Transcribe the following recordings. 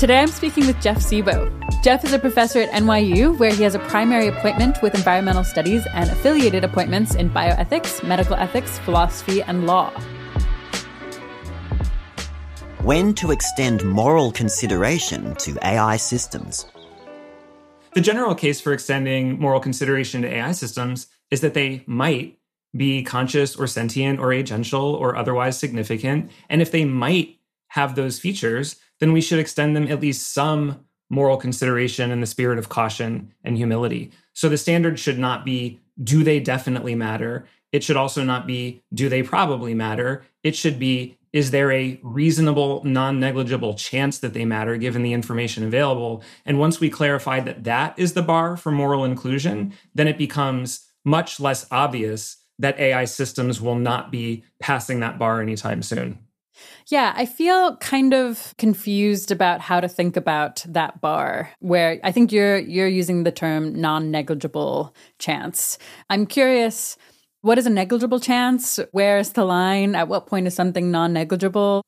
Today I'm speaking with Jeff Sebo. Jeff is a professor at NYU, where he has a primary appointment with environmental studies and affiliated appointments in bioethics, medical ethics, philosophy, and law. When to extend moral consideration to AI systems. The general case for extending moral consideration to AI systems is that they might be conscious or sentient or agential or otherwise significant. And if they might have those features, then we should extend them at least some moral consideration in the spirit of caution and humility. So the standard should not be do they definitely matter? It should also not be do they probably matter? It should be is there a reasonable, non negligible chance that they matter given the information available? And once we clarify that that is the bar for moral inclusion, then it becomes much less obvious that AI systems will not be passing that bar anytime soon. Yeah, I feel kind of confused about how to think about that bar where I think you're you're using the term non-negligible chance. I'm curious what is a negligible chance? Where is the line? At what point is something non-negligible?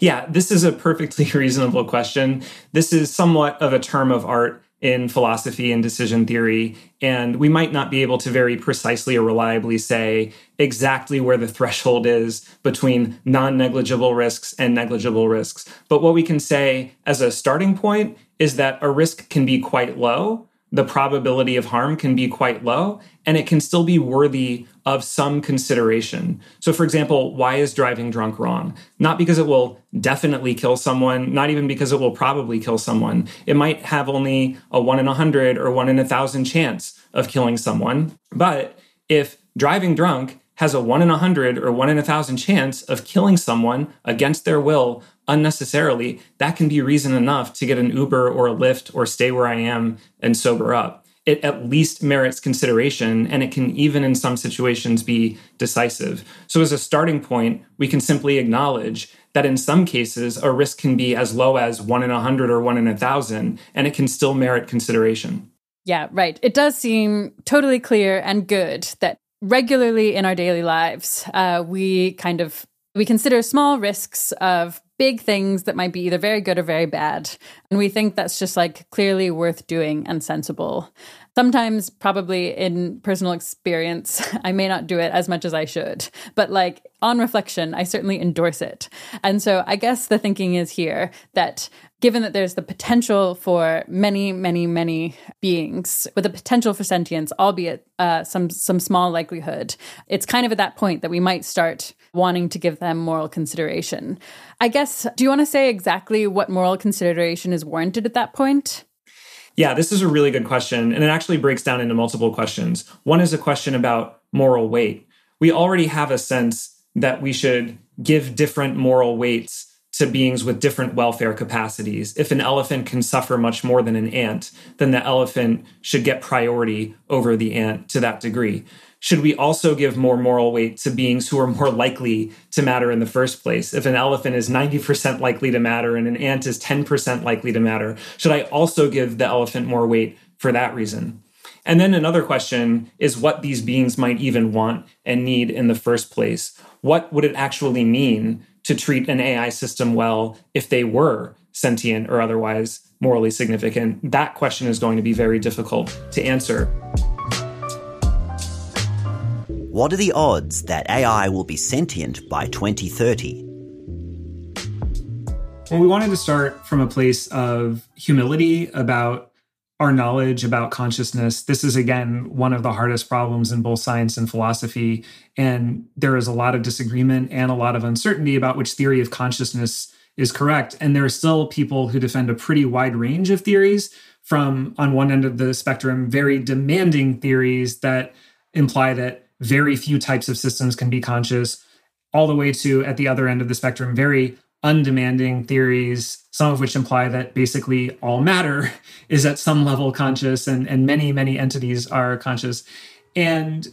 Yeah, this is a perfectly reasonable question. This is somewhat of a term of art in philosophy and decision theory. And we might not be able to very precisely or reliably say exactly where the threshold is between non negligible risks and negligible risks. But what we can say as a starting point is that a risk can be quite low the probability of harm can be quite low and it can still be worthy of some consideration. So, for example, why is driving drunk wrong? Not because it will definitely kill someone, not even because it will probably kill someone. It might have only a one in a hundred or one in a thousand chance of killing someone. But if driving drunk has a one in a hundred or one in a thousand chance of killing someone against their will unnecessarily, that can be reason enough to get an Uber or a Lyft or stay where I am and sober up. It at least merits consideration, and it can even in some situations be decisive. So, as a starting point, we can simply acknowledge that in some cases, a risk can be as low as one in a hundred or one in a thousand, and it can still merit consideration. Yeah, right. It does seem totally clear and good that regularly in our daily lives, uh, we kind of we consider small risks of big things that might be either very good or very bad. And we think that's just like clearly worth doing and sensible. Sometimes, probably in personal experience, I may not do it as much as I should, but like on reflection, I certainly endorse it. And so I guess the thinking is here that given that there's the potential for many, many, many beings with the potential for sentience, albeit uh, some some small likelihood, it's kind of at that point that we might start wanting to give them moral consideration. I guess, do you want to say exactly what moral consideration is warranted at that point? Yeah, this is a really good question. And it actually breaks down into multiple questions. One is a question about moral weight. We already have a sense that we should give different moral weights to beings with different welfare capacities. If an elephant can suffer much more than an ant, then the elephant should get priority over the ant to that degree should we also give more moral weight to beings who are more likely to matter in the first place? If an elephant is 90% likely to matter and an ant is 10% likely to matter, should I also give the elephant more weight for that reason? And then another question is what these beings might even want and need in the first place. What would it actually mean to treat an AI system well if they were sentient or otherwise morally significant? That question is going to be very difficult to answer. What are the odds that AI will be sentient by 2030? Well, we wanted to start from a place of humility about our knowledge about consciousness. This is, again, one of the hardest problems in both science and philosophy. And there is a lot of disagreement and a lot of uncertainty about which theory of consciousness is correct. And there are still people who defend a pretty wide range of theories from, on one end of the spectrum, very demanding theories that imply that very few types of systems can be conscious, all the way to, at the other end of the spectrum, very undemanding theories, some of which imply that basically all matter is at some level conscious and, and many, many entities are conscious. And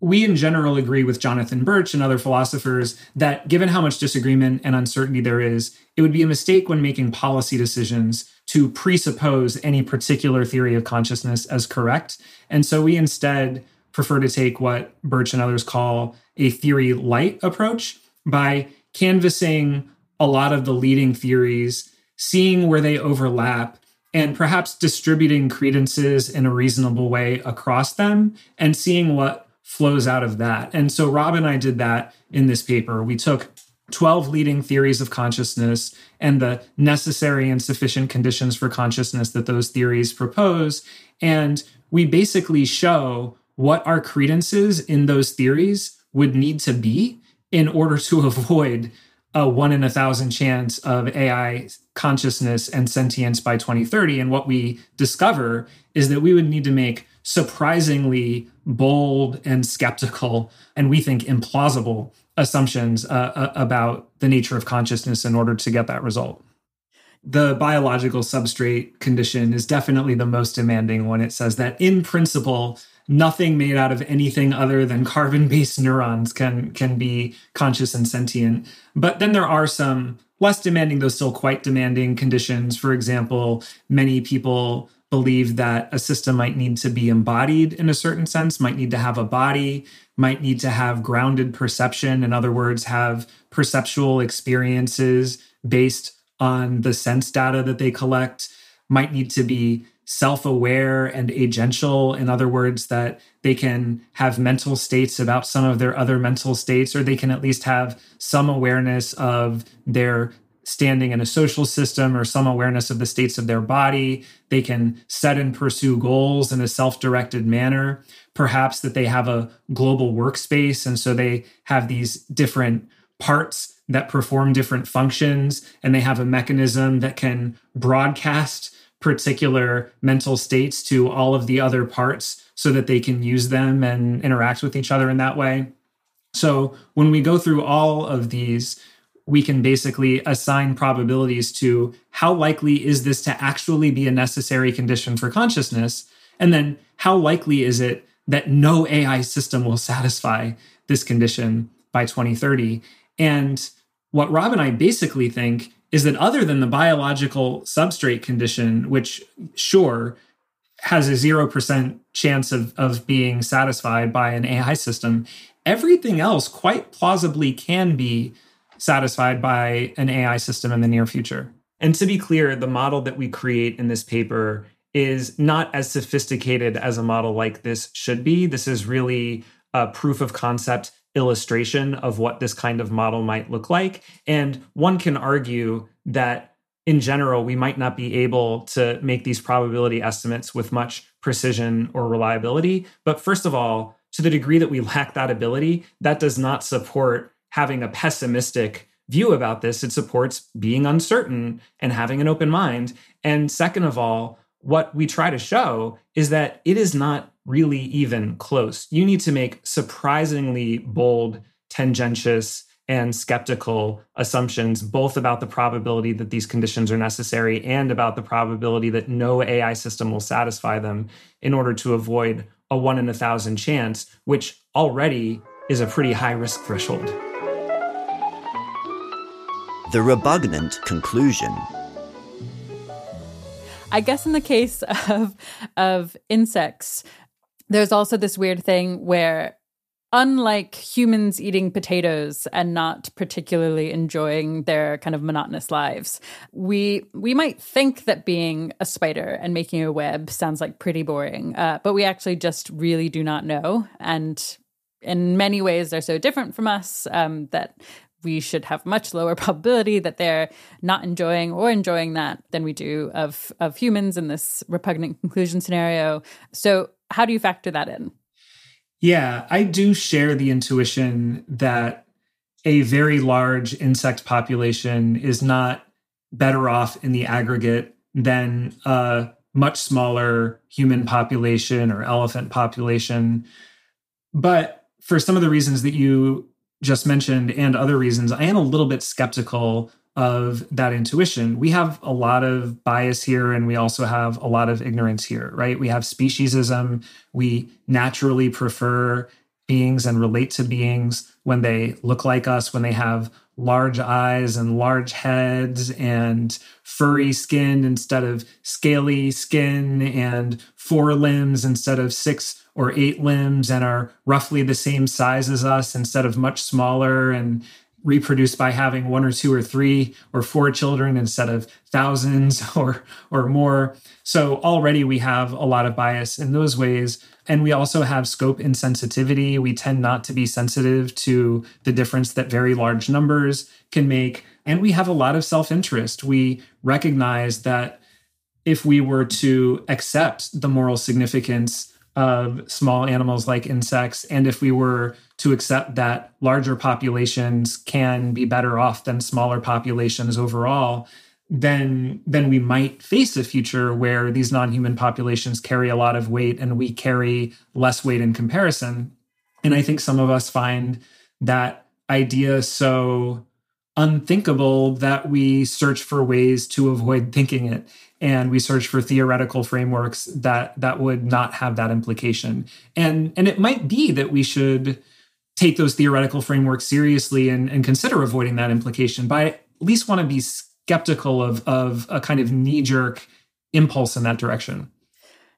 we in general agree with Jonathan Birch and other philosophers that given how much disagreement and uncertainty there is, it would be a mistake when making policy decisions to presuppose any particular theory of consciousness as correct. And so we instead prefer to take what Birch and others call a theory light approach by canvassing a lot of the leading theories, seeing where they overlap and perhaps distributing credences in a reasonable way across them and seeing what flows out of that. And so Rob and I did that in this paper. We took 12 leading theories of consciousness and the necessary and sufficient conditions for consciousness that those theories propose. And we basically show what our credences in those theories would need to be in order to avoid a one in a thousand chance of AI consciousness and sentience by 2030. And what we discover is that we would need to make surprisingly bold and skeptical, and we think implausible assumptions uh, uh, about the nature of consciousness in order to get that result. The biological substrate condition is definitely the most demanding one. it says that, in principle, nothing made out of anything other than carbon-based neurons can can be conscious and sentient. But then there are some less demanding, though still quite demanding conditions. For example, many people believe that a system might need to be embodied in a certain sense, might need to have a body, might need to have grounded perception. In other words, have perceptual experiences based on the sense data that they collect, might need to be self aware and agential. In other words, that they can have mental states about some of their other mental states, or they can at least have some awareness of their standing in a social system or some awareness of the states of their body. They can set and pursue goals in a self directed manner. Perhaps that they have a global workspace. And so they have these different parts that perform different functions. And they have a mechanism that can broadcast particular mental states to all of the other parts so that they can use them and interact with each other in that way. So when we go through all of these, we can basically assign probabilities to how likely is this to actually be a necessary condition for consciousness? And then how likely is it that no AI system will satisfy this condition by 2030? And what Rob and I basically think is that other than the biological substrate condition, which sure has a 0% chance of, of being satisfied by an AI system, everything else quite plausibly can be satisfied by an AI system in the near future. And to be clear, the model that we create in this paper is not as sophisticated as a model like this should be. This is really a proof of concept illustration of what this kind of model might look like. And one can argue that in general, we might not be able to make these probability estimates with much precision or reliability. But first of all, to the degree that we lack that ability, that does not support having a pessimistic view about this. It supports being uncertain and having an open mind. And second of all, what we try to show is that it is not really even close. You need to make surprisingly bold, tangentious, and skeptical assumptions, both about the probability that these conditions are necessary and about the probability that no AI system will satisfy them in order to avoid a one in a thousand chance, which already is a pretty high risk threshold. The repugnant conclusion. I guess in the case of of insects, there's also this weird thing where unlike humans eating potatoes and not particularly enjoying their kind of monotonous lives we we might think that being a spider and making a web sounds like pretty boring uh, but we actually just really do not know. And in many ways they're so different from us um, that we should have much lower probability that they're not enjoying or enjoying that than we do of of humans in this repugnant conclusion scenario. So how do you factor that in? Yeah, I do share the intuition that a very large insect population is not better off in the aggregate than a much smaller human population or elephant population. But for some of the reasons that you just mentioned and other reasons, I am a little bit skeptical of that intuition. We have a lot of bias here and we also have a lot of ignorance here, right? We have speciesism. We naturally prefer beings and relate to beings when they look like us, when they have large eyes and large heads and furry skin instead of scaly skin and four limbs instead of six or eight limbs and are roughly the same size as us instead of much smaller and reproduce by having one or two or three or four children instead of thousands or or more. So already we have a lot of bias in those ways. And we also have scope insensitivity. We tend not to be sensitive to the difference that very large numbers can make. And we have a lot of self interest. We recognize that if we were to accept the moral significance of small animals like insects, and if we were to accept that larger populations can be better off than smaller populations overall, then then we might face a future where these non-human populations carry a lot of weight and we carry less weight in comparison. And I think some of us find that idea so unthinkable that we search for ways to avoid thinking it and we search for theoretical frameworks that that would not have that implication and and it might be that we should take those theoretical frameworks seriously and, and consider avoiding that implication but i at least want to be skeptical of of a kind of knee-jerk impulse in that direction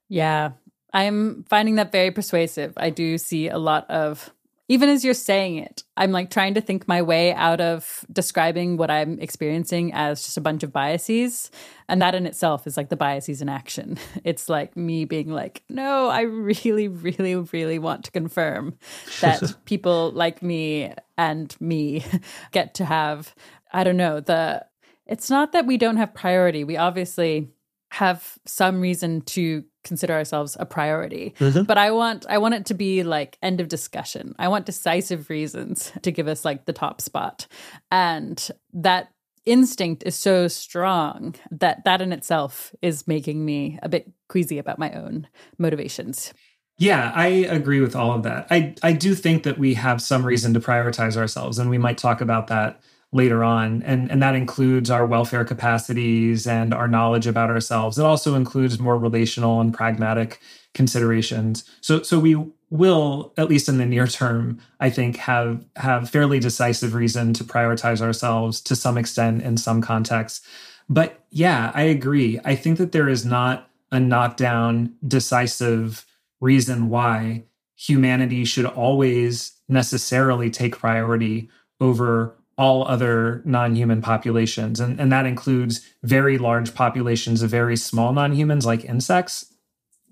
yeah i'm finding that very persuasive i do see a lot of even as you're saying it, I'm like trying to think my way out of describing what I'm experiencing as just a bunch of biases. And that in itself is like the biases in action. It's like me being like, no, I really, really, really want to confirm that people like me and me get to have, I don't know, the, it's not that we don't have priority. We obviously have some reason to consider ourselves a priority mm-hmm. but i want i want it to be like end of discussion i want decisive reasons to give us like the top spot and that instinct is so strong that that in itself is making me a bit queasy about my own motivations yeah, I agree with all of that. I I do think that we have some reason to prioritize ourselves and we might talk about that later on. And and that includes our welfare capacities and our knowledge about ourselves. It also includes more relational and pragmatic considerations. So so we will at least in the near term i think have have fairly decisive reason to prioritize ourselves to some extent in some contexts. But yeah i agree. I think that there is not a knockdown decisive reason why humanity should always necessarily take priority over all other non-human populations. And, and that includes very large populations of very small non-humans like insects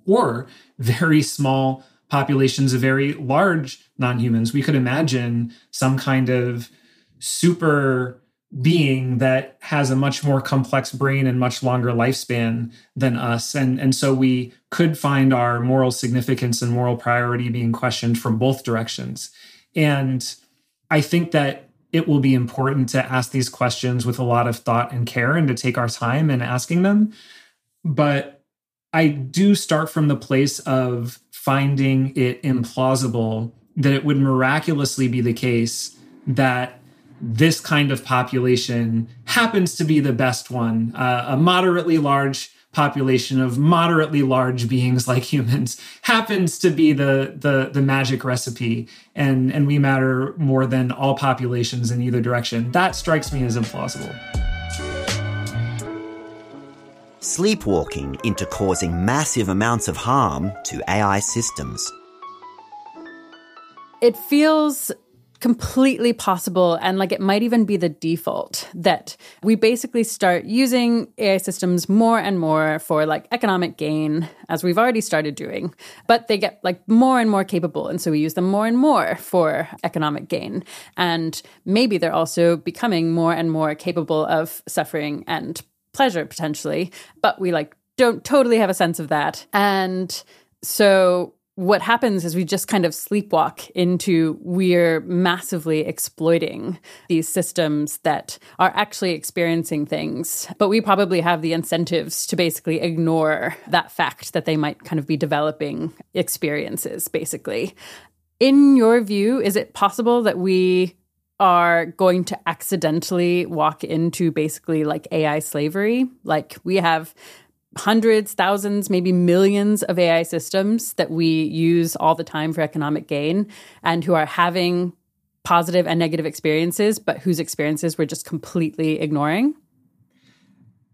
or very small populations of very large non-humans. We could imagine some kind of super being that has a much more complex brain and much longer lifespan than us. And and so we could find our moral significance and moral priority being questioned from both directions. And i think that it will be important to ask these questions with a lot of thought and care and to take our time in asking them. But I do start from the place of finding it implausible that it would miraculously be the case that this kind of population happens to be the best one, uh, a moderately large population of moderately large beings like humans happens to be the the the magic recipe. And and we matter more than all populations in either direction. That strikes me as implausible. Sleepwalking into causing massive amounts of harm to AI systems. It feels completely possible and like it might even be the default that we basically start using AI systems more and more for like economic gain as we've already started doing but they get like more and more capable and so we use them more and more for economic gain. And maybe they're also becoming more and more capable of suffering and pleasure potentially but we like don't totally have a sense of that. And so what happens is we just kind of sleepwalk into we're massively exploiting these systems that are actually experiencing things. But we probably have the incentives to basically ignore that fact that they might kind of be developing experiences, basically. In your view, is it possible that we are going to accidentally walk into basically like AI slavery? Like we have hundreds, thousands, maybe millions of AI systems that we use all the time for economic gain and who are having positive and negative experiences, but whose experiences we're just completely ignoring?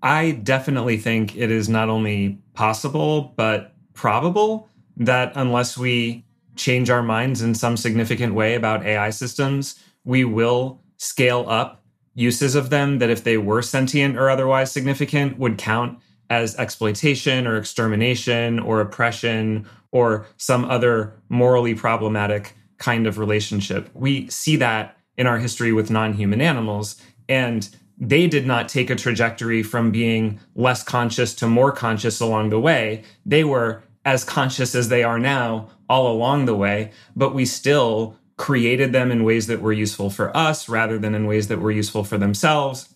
I definitely think it is not only possible, but probable that unless we change our minds in some significant way about AI systems, we will scale up uses of them that, if they were sentient or otherwise significant, would count as exploitation or extermination or oppression or some other morally problematic kind of relationship. We see that in our history with non human animals. And they did not take a trajectory from being less conscious to more conscious along the way. They were as conscious as they are now all along the way, but we still created them in ways that were useful for us rather than in ways that were useful for themselves.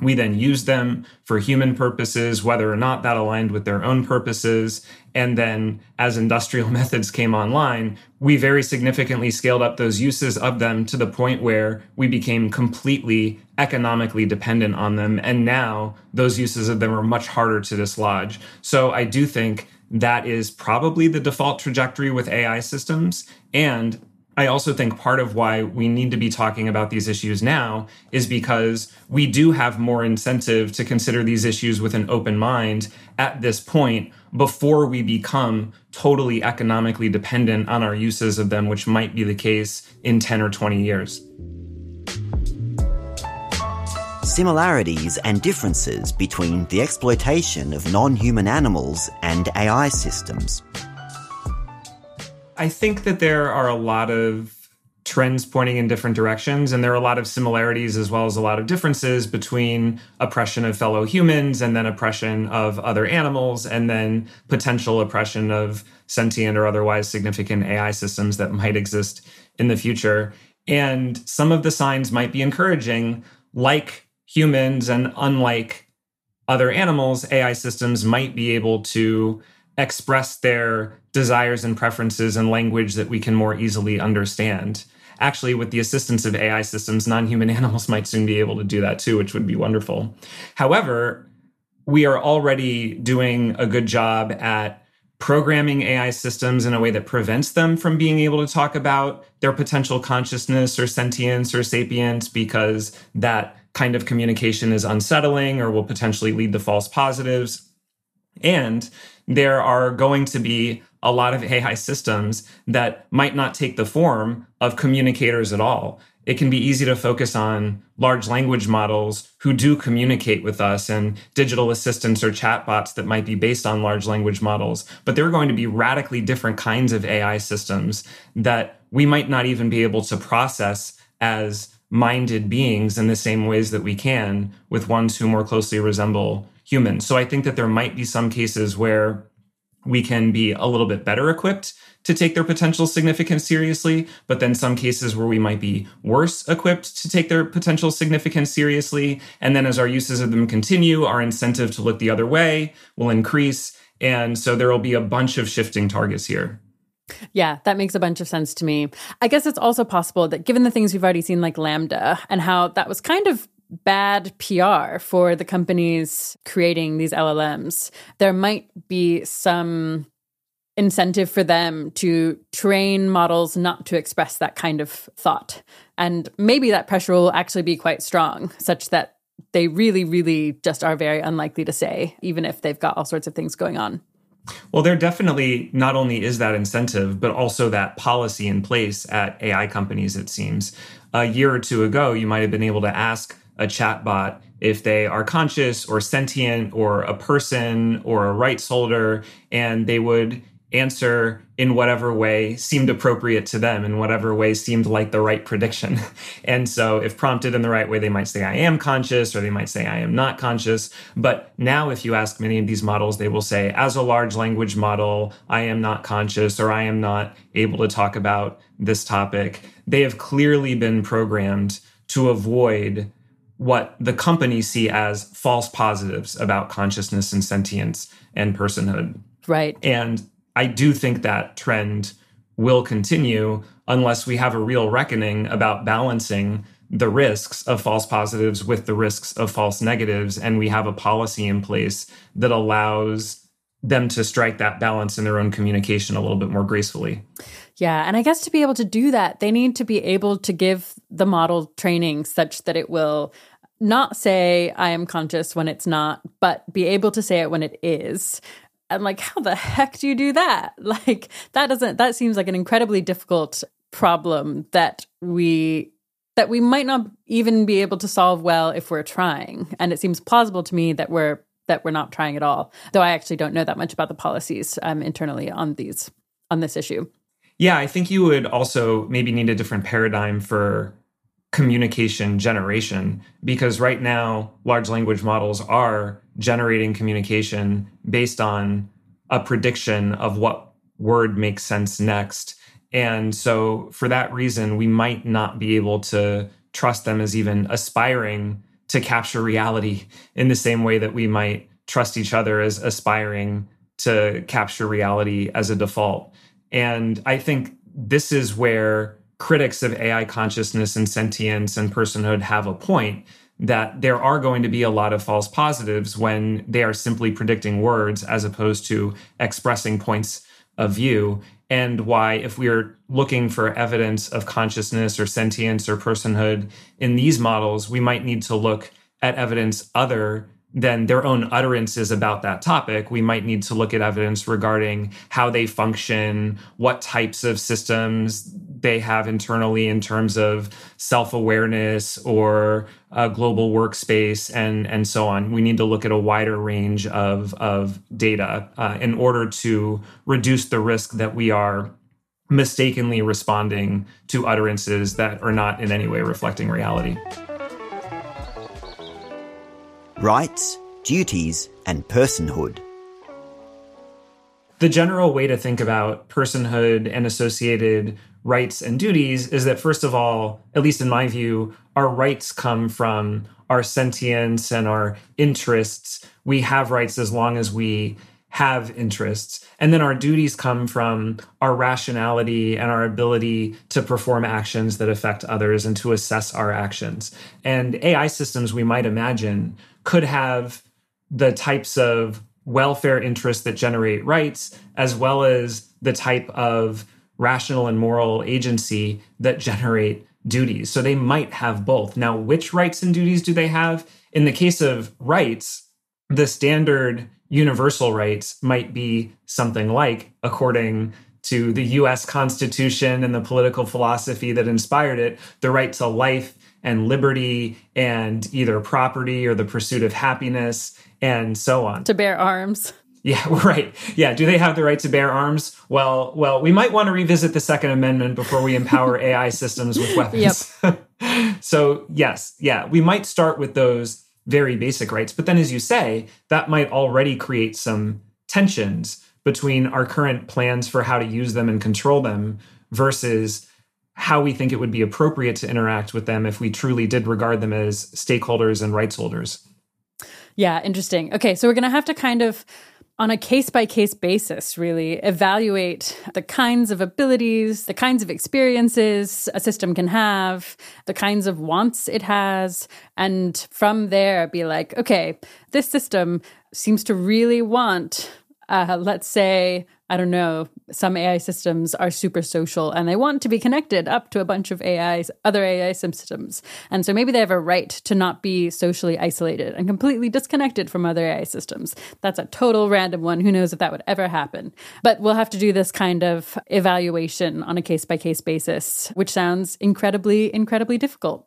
We then used them for human purposes, whether or not that aligned with their own purposes. And then as industrial methods came online, we very significantly scaled up those uses of them to the point where we became completely economically dependent on them. And now those uses of them are much harder to dislodge. So I do think that is probably the default trajectory with AI systems. And I also think part of why we need to be talking about these issues now is because we do have more incentive to consider these issues with an open mind at this point before we become totally economically dependent on our uses of them, which might be the case in 10 or 20 years. Similarities and differences between the exploitation of non human animals and AI systems. I think that there are a lot of trends pointing in different directions, and there are a lot of similarities as well as a lot of differences between oppression of fellow humans and then oppression of other animals, and then potential oppression of sentient or otherwise significant AI systems that might exist in the future. And some of the signs might be encouraging, like humans and unlike other animals, AI systems might be able to express their desires and preferences in language that we can more easily understand. Actually, with the assistance of AI systems, non human animals might soon be able to do that too, which would be wonderful. However, we are already doing a good job at programming AI systems in a way that prevents them from being able to talk about their potential consciousness or sentience or sapience because that kind of communication is unsettling or will potentially lead to false positives. And there are going to be a lot of AI systems that might not take the form of communicators at all. It can be easy to focus on large language models who do communicate with us and digital assistants or chatbots that might be based on large language models. But there are going to be radically different kinds of AI systems that we might not even be able to process as minded beings in the same ways that we can with ones who more closely resemble humans. So I think that there might be some cases where we can be a little bit better equipped to take their potential significance seriously, but then some cases where we might be worse equipped to take their potential significance seriously. And then as our uses of them continue, our incentive to look the other way will increase. And so there will be a bunch of shifting targets here. Yeah, that makes a bunch of sense to me. I guess it's also possible that given the things we've already seen, like LaMDA, and how that was kind of bad PR for the companies creating these LLMs, there might be some incentive for them to train models not to express that kind of thought. And maybe that pressure will actually be quite strong, such that they really, really just are very unlikely to say, even if they've got all sorts of things going on. Well, there definitely not only is that incentive, but also that policy in place at AI companies, it seems. A year or two ago, you might have been able to ask a chatbot if they are conscious or sentient or a person or a rights holder, and they would answer in whatever way seemed appropriate to them, in whatever way seemed like the right prediction. and so, if prompted in the right way, they might say, I am conscious, or they might say, I am not conscious. But now, if you ask many of these models, they will say, as a large language model, I am not conscious, or I am not able to talk about this topic. They have clearly been programmed to avoid what the companies see as false positives about consciousness and sentience and personhood. Right. And I do think that trend will continue unless we have a real reckoning about balancing the risks of false positives with the risks of false negatives. And we have a policy in place that allows them to strike that balance in their own communication a little bit more gracefully. Yeah. And I guess to be able to do that, they need to be able to give the model training such that it will not say I am conscious when it's not, but be able to say it when it is. And like, how the heck do you do that? Like, that doesn't, that seems like an incredibly difficult problem that we that we might not even be able to solve well if we're trying. And it seems plausible to me that we're that we're not trying at all. Though I actually don't know that much about the policies um, internally on these on this issue. Yeah, I think you would also maybe need a different paradigm for communication generation because right now large language models are generating communication based on a prediction of what word makes sense next. And so for that reason we might not be able to trust them as even aspiring to capture reality in the same way that we might trust each other as aspiring to capture reality as a default. And i think this is where critics of AI consciousness and sentience and personhood have a point that there are going to be a lot of false positives when they are simply predicting words as opposed to expressing points of view. And why, if we are looking for evidence of consciousness or sentience or personhood in these models, we might need to look at evidence other than their own utterances about that topic, we might need to look at evidence regarding how they function, what types of systems they have internally in terms of self awareness or a global workspace, and, and so on. We need to look at a wider range of, of data uh, in order to reduce the risk that we are mistakenly responding to utterances that are not in any way reflecting reality rights, duties, and personhood. The general way to think about personhood and associated rights and duties is that, first of all, at least in my view, our rights come from our sentience and our interests. We have rights as long as we have interests. And then our duties come from our rationality and our ability to perform actions that affect others and to assess our actions. And AI systems, we might imagine, could have the types of welfare interests that generate rights, as well as the type of rational and moral agency that generate duties. So they might have both. Now, which rights and duties do they have? In the case of rights, the standard universal rights might be something like, according to the US Constitution and the political philosophy that inspired it, the right to life and liberty and either property or the pursuit of happiness and so on. To bear arms. Yeah, right. Yeah, do they have the right to bear arms? Well, well, we might want to revisit the Second Amendment before we empower AI systems with weapons. Yep. so, yes, yeah, we might start with those very basic rights, but then as you say, that might already create some tensions between our current plans for how to use them and control them versus how we think it would be appropriate to interact with them if we truly did regard them as stakeholders and rights holders. Yeah, interesting. Okay, so we're going to have to kind of on a case by case basis, really evaluate the kinds of abilities, the kinds of experiences a system can have, the kinds of wants it has. And from there, be like, okay, this system seems to really want, uh, let's say, I don't know, some AI systems are super social and they want to be connected up to a bunch of AIs, other AI systems. And so maybe they have a right to not be socially isolated and completely disconnected from other AI systems. That's a total random one. Who knows if that would ever happen? But we'll have to do this kind of evaluation on a case by case basis, which sounds incredibly, incredibly difficult.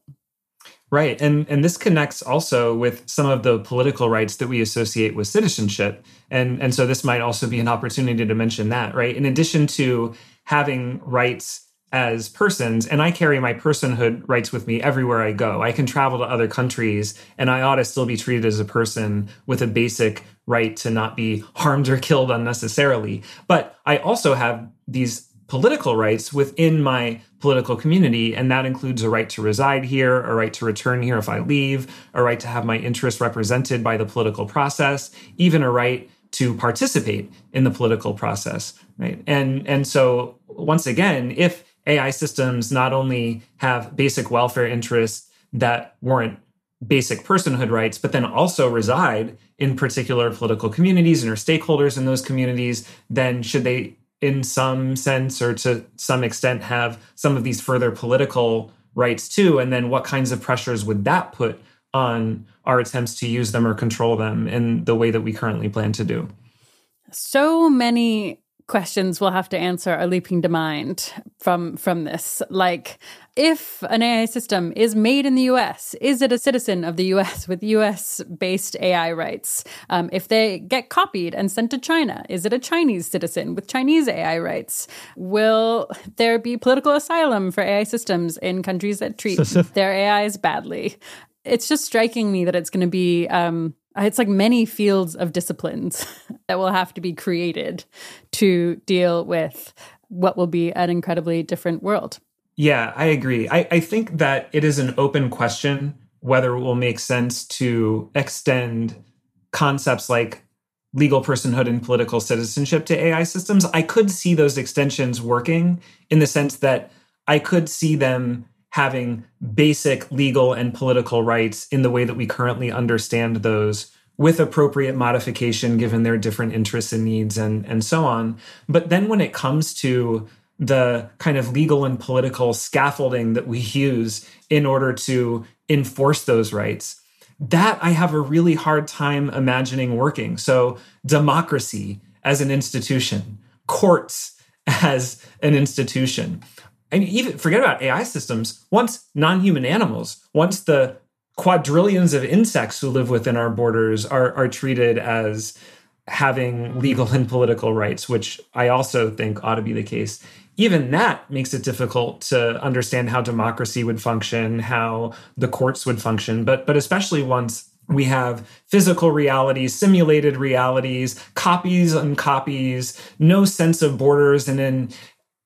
Right. And and this connects also with some of the political rights that we associate with citizenship. And and so this might also be an opportunity to mention that, right? In addition to having rights as persons, and I carry my personhood rights with me everywhere I go. I can travel to other countries and I ought to still be treated as a person with a basic right to not be harmed or killed unnecessarily. But I also have these political rights within my political community. And that includes a right to reside here, a right to return here if I leave, a right to have my interests represented by the political process, even a right to participate in the political process. Right. And and so once again, if AI systems not only have basic welfare interests that warrant basic personhood rights, but then also reside in particular political communities and are stakeholders in those communities, then should they in some sense or to some extent have some of these further political rights too? And then what kinds of pressures would that put on our attempts to use them or control them in the way that we currently plan to do? So many questions we'll have to answer are leaping to mind from from this. Like if an ai system is made in the us is it a citizen of the us with us based ai rights? Um, if they get copied and sent to china is it a chinese citizen with chinese ai rights? Will there be political asylum for ai systems in countries that treat their ais badly? It's just striking me that it's going to be um, it's like many fields of disciplines that will have to be created to deal with what will be an incredibly different world. Yeah, I agree. I, I think that it is an open question whether it will make sense to extend concepts like legal personhood and political citizenship to AI systems. I could see those extensions working in the sense that I could see them having basic legal and political rights in the way that we currently understand those with appropriate modification given their different interests and needs and, and so on. But then when it comes to the kind of legal and political scaffolding that we use in order to enforce those rights, that I have a really hard time imagining working. So, democracy as an institution, courts as an institution, and even forget about AI systems. Once non human animals, once the quadrillions of insects who live within our borders are, are treated as having legal and political rights, which I also think ought to be the case. Even that makes it difficult to understand how democracy would function, how the courts would function, but but especially once we have physical realities, simulated realities, copies and copies, no sense of borders, and an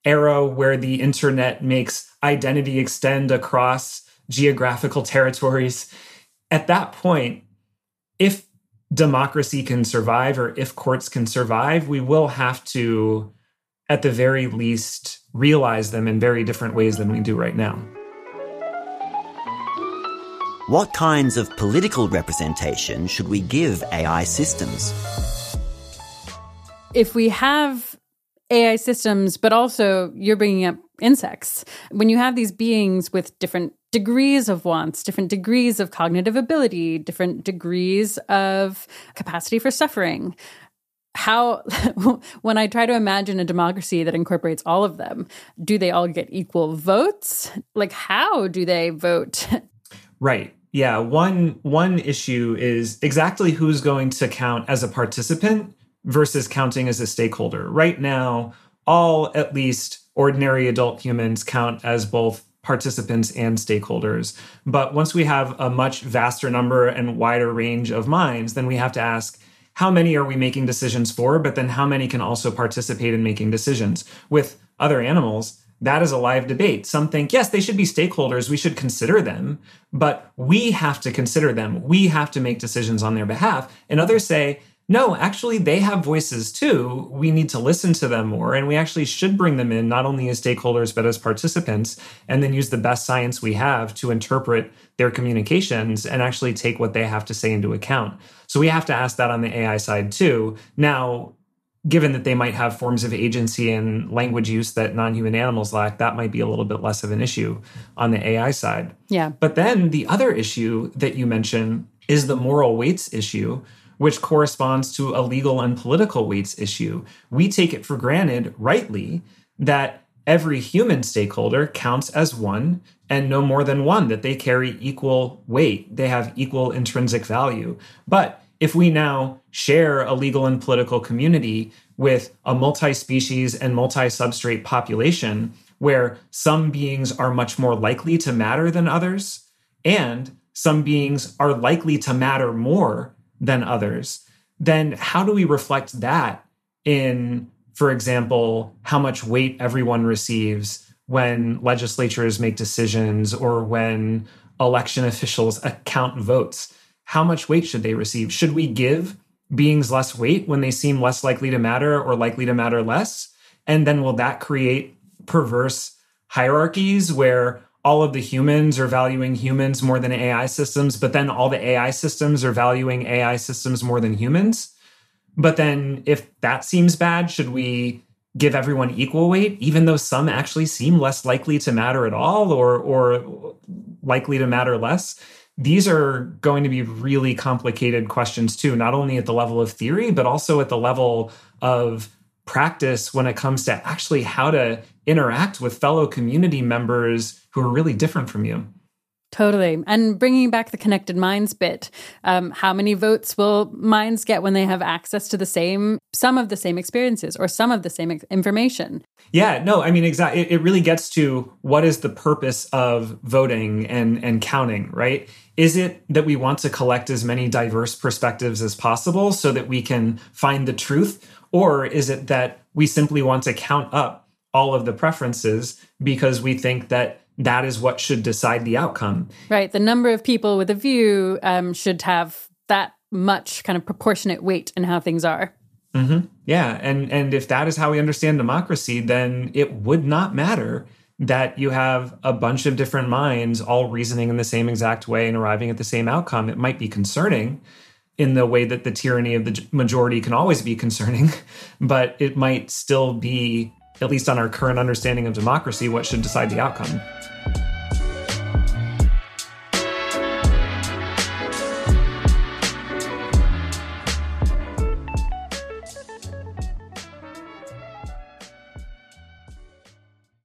era where the internet makes identity extend across geographical territories. At that point, if democracy can survive or if courts can survive, we will have to, at the very least, realize them in very different ways than we do right now. What kinds of political representation should we give AI systems? If we have AI systems, but also you're bringing up insects, when you have these beings with different degrees of wants, different degrees of cognitive ability, different degrees of capacity for suffering. How, when I try to imagine a democracy that incorporates all of them, do they all get equal votes? Like, how do they vote? Right. Yeah. One one issue is exactly who's going to count as a participant versus counting as a stakeholder. Right now, all at least ordinary adult humans count as both participants and stakeholders. But once we have a much vaster number and wider range of minds, then we have to ask how many are we making decisions for, but then how many can also participate in making decisions? With other animals, that is a live debate. Some think, yes, they should be stakeholders. We should consider them, but we have to consider them. We have to make decisions on their behalf. And others say, no, actually, they have voices too. We need to listen to them more, and we actually should bring them in not only as stakeholders, but as participants, and then use the best science we have to interpret their communications and actually take what they have to say into account. So we have to ask that on the AI side too. Now, given that they might have forms of agency and language use that non human animals lack, that might be a little bit less of an issue on the AI side. Yeah. But then the other issue that you mentioned is the moral weights issue which corresponds to a legal and political weights issue. We take it for granted, rightly, that every human stakeholder counts as one and no more than one, that they carry equal weight, they have equal intrinsic value. But if we now share a legal and political community with a multi species and multi substrate population, where some beings are much more likely to matter than others, and some beings are likely to matter more than others, then how do we reflect that in, for example, how much weight everyone receives when legislatures make decisions or when election officials account votes? How much weight should they receive? Should we give beings less weight when they seem less likely to matter or likely to matter less? And then will that create perverse hierarchies where all of the humans are valuing humans more than AI systems, but then all the AI systems are valuing AI systems more than humans. But then if that seems bad, should we give everyone equal weight, even though some actually seem less likely to matter at all or or likely to matter less? These are going to be really complicated questions too, not only at the level of theory, but also at the level of practice when it comes to actually how to interact with fellow community members who are really different from you. Totally. And bringing back the connected minds bit, um, how many votes will minds get when they have access to the same, some of the same experiences or some of the same information? Yeah, no, I mean, exactly. It, it really gets to what is the purpose of voting and, and counting, right? Is it that we want to collect as many diverse perspectives as possible so that we can find the truth? Or is it that we simply want to count up all of the preferences because we think that that is what should decide the outcome. Right. The number of people with a view um, should have that much kind of proportionate weight in how things are. Mm-hmm. Yeah, and and if that is how we understand democracy, then it would not matter that you have a bunch of different minds all reasoning in the same exact way and arriving at the same outcome. It might be concerning in the way that the tyranny of the majority can always be concerning, but it might still be, at least on our current understanding of democracy, what should decide the outcome.